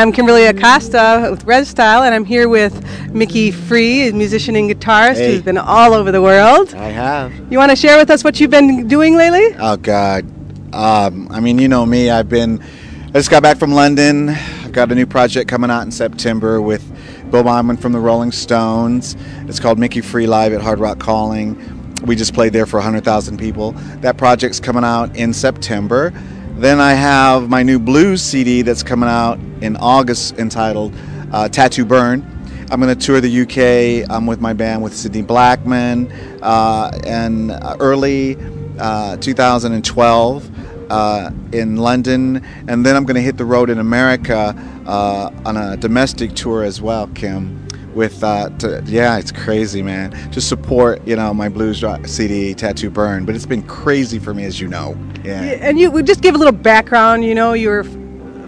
am Kimberly Acosta with Red Style, and I'm here with Micki Free, a musician and guitarist Hey. who's been all over the world. I have. You want to share with us what you've been doing lately? Oh God. Um, I mean, you know me. I've been. I just got back from London. I've got a new project coming out in September with Bill Wyman from the Rolling Stones. It's called Micki Free Live at Hard Rock Calling. We just played there for 100,000 people. That project's coming out in September. Then I have my new blues CD that's coming out in August entitled uh, Tattoo Burn. I'm going to tour the UK. I'm with my band with Cindy Blackman. Uh, and early uh, 2012 uh, in London. And then I'm going to hit the road in America uh, on a domestic tour as well, Kim. With uh, to, yeah, it's crazy, man. To support, you know, my blues CD, Tattoo Burn, but it's been crazy for me, as you know. Yeah. And you just give a little background. You know, you were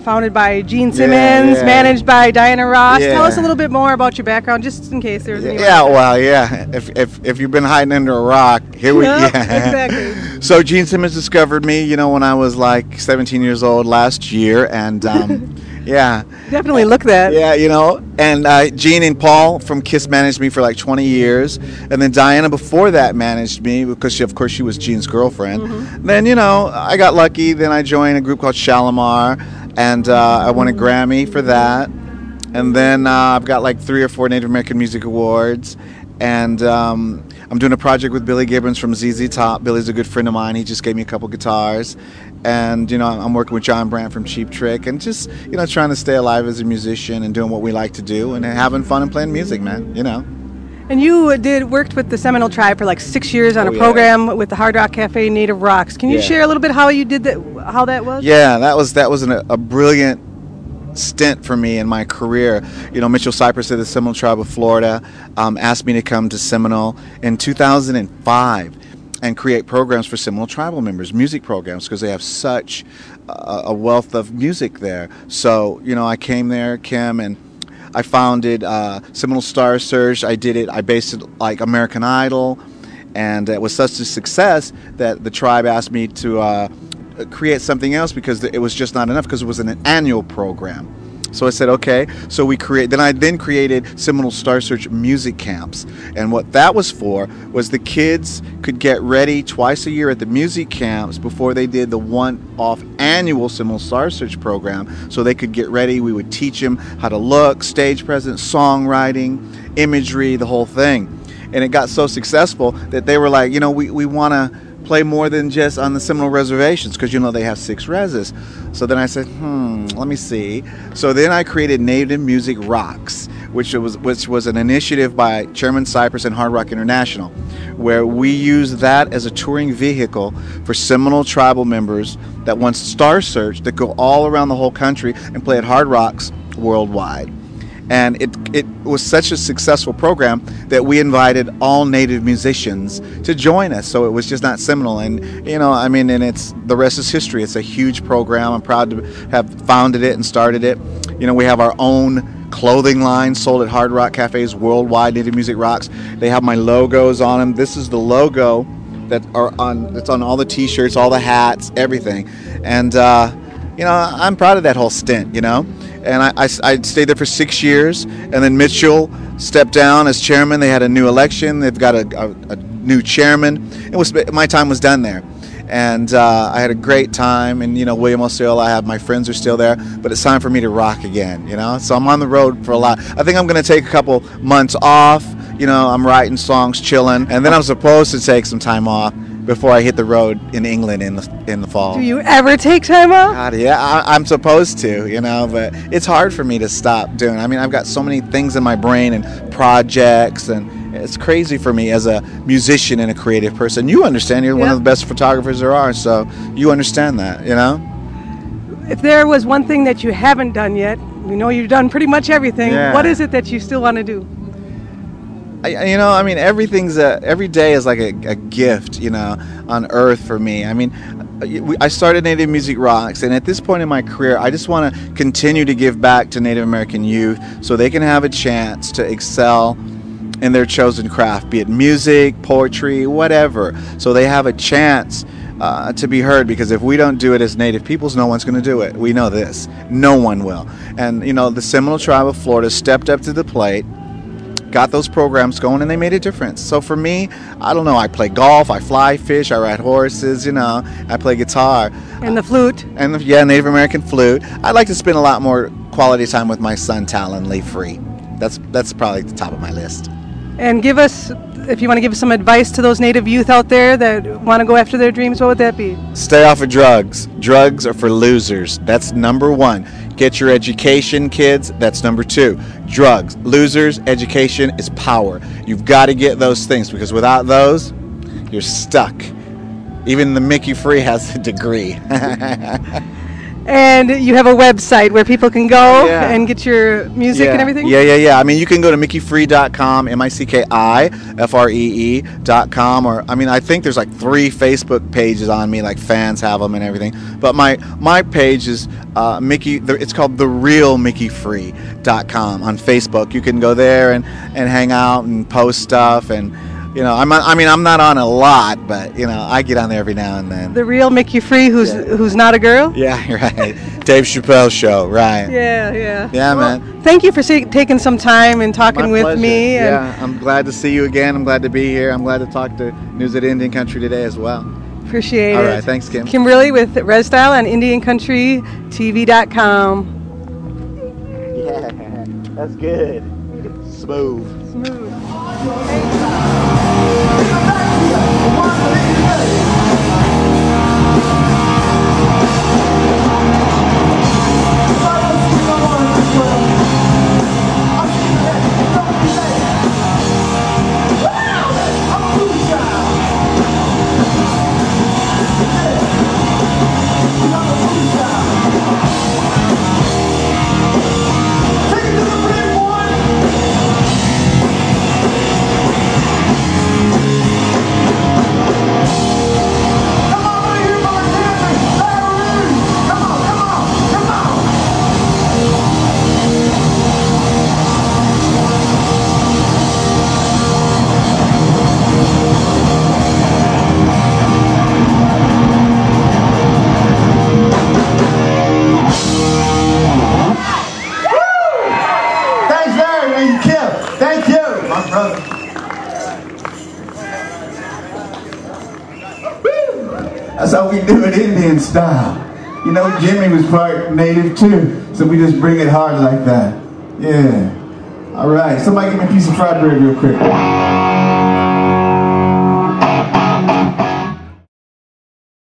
founded by Gene Simmons, yeah. managed by Diana Ross. Tell us a little bit more about your background, just in case there's any. Yeah, well, yeah. If, if, if you've been hiding under a rock, here we Yeah, yeah. exactly. So Gene Simmons discovered me, you know, when I was like 17 years old last year, and um, yeah, Definitely look that. yeah, you know. And uh, Gene and Paul from Kiss managed me for like 20 years, and then Diana before that managed me because she, of course, she was Gene's girlfriend. Mm-hmm. Then you know, I got lucky. Then I joined a group called Shalimar, and uh, I won a Grammy for that. And then uh, I've got like three or four Native American Music Awards. And um, I'm doing a project with Billy Gibbons from ZZ Top. Billy's a good friend of mine. He just gave me a couple guitars. And, you know, I'm working with Jon Brant from Cheap Trick and just, you know, trying to stay alive as a musician and doing what we like to do and having fun and playing music, man, you know. And you did worked with the Seminole Tribe for like six years on Oh, a yeah. program with the Hard Rock Cafe Native Rocks. Can you Yeah. share a little bit how you did that? How that was? Yeah, that was that was an, a brilliant stint for me in my career. You know, Mitchell Cypress of the Seminole Tribe of Florida um, asked me to come to Seminole in 2005 and create programs for Seminole tribal members, music programs, because they have such a, a wealth of music there. So, you know, I came there, Kim, and I founded uh, Seminole Star Search. I did it. I based it like American Idol, and it was such a success that the tribe asked me to uh, create something else because it was just not enough because it was an annual program. So I said, okay. So we create. Then I then created Seminole Star Search music camps, and what that was for was the kids could get ready twice a year at the music camps before they did the one-off annual Seminole Star Search program. So they could get ready. We would teach them how to look, stage presence, songwriting, imagery, the whole thing. And it got so successful that they were like, you know, we, we want to play more than just on the Seminole reservations because you know they have six reses. So then I said, hmm, let me see. So then I created Native Music Rocks, which was which was an initiative by Chairman Cypress and Hard Rock International, where we use that as a touring vehicle for Seminole tribal members that want Star Search that go all around the whole country and play at Hard Rocks worldwide and it it was such a successful program that we invited all native musicians to join us. So it was just not seminole and you know i mean and it's the rest is history. It's a huge program. I'm proud to have founded it and started it. You know we have our own clothing line sold at hard rock cafes worldwide native music rocks. They have my logos on them this is the logo that are on that's on all the t-shirts all the hats everything. And uh you know, I'm proud of that whole stint, you know. And I, I, I stayed there for six years, and then Mitchell stepped down as chairman. They had a new election. They've got a, a, a new chairman. It was my time was done there, and uh, I had a great time. And you know, William Osceola, I have my friends are still there, but it's time for me to rock again, you know. So I'm on the road for a lot. I think I'm going to take a couple months off. You know, I'm writing songs, chilling, and then I'm supposed to take some time off before I hit the road in England in the in the fall. Do you ever take time off? God, yeah, I, I'm supposed to, you know, but it's hard for me to stop doing. I mean, I've got so many things in my brain and projects, and it's crazy for me as a musician and a creative person. You understand? You're one of the best photographers there are, so you understand that, you know. If there was one thing that you haven't done yet, we know you've done pretty much everything. Yeah. What is it that you still want to do? I, you know, I mean, everything's a, every day is like a, a gift, you know, on earth for me. I mean, I started Native Music Rocks, and at this point in my career, I just want to continue to give back to Native American youth so they can have a chance to excel in their chosen craft, be it music, poetry, whatever. So they have a chance uh, to be heard because if we don't do it as native peoples, no one's going to do it. We know this. No one will. And, you know, the Seminole Tribe of Florida stepped up to the plate got those programs going and they made a difference. So for me, I don't know, I play golf, I fly, fish, I ride horses, you know, I play guitar. And the flute. And the, yeah, Native American flute. I'd like to spend a lot more quality time with my son Talon Lee Free. That's that's probably the top of my list. And give us if you want to give some advice to those native youth out there that want to go after their dreams, what would that be? Stay off of drugs. Drugs are for losers. That's number one. Get your education, kids. That's number two. Drugs, losers, education is power. You've got to get those things because without those, you're stuck. Even the Micki Free has a degree. And you have a website where people can go Yeah. and get your music yeah. and everything? Yeah, yeah, yeah. I mean, you can go to mickifree.com, M I C K I F R E E.com, or I mean, I think there's like three Facebook pages on me, like fans have them and everything. But my my page is uh, Micki. It's called the real mickifree.com on Facebook. You can go there and and hang out and post stuff and. You know, I'm. on, I mean, I'm not on a lot, but you know, I get on there every now and then. The real Micki Free, who's Yeah. who's not a girl? Yeah, right. Dave Chappelle show, right? Yeah, yeah. Yeah, Well, man. Thank you for sa- taking some time and talking My with pleasure. me. And Yeah, I'm glad to see you again. I'm glad to be here. I'm glad to talk to News at Indian Country today as well. Appreciate All it. All right, thanks, Kim. Kimberly with Red Style on IndianCountryTV.com. Yeah, that's good. Smooth. Smooth. Thanks, That's how we do it Indian style. You know, Jimmy was part native too, so we just bring it hard like that. Yeah. All right, somebody give me a piece of fried bread real quick.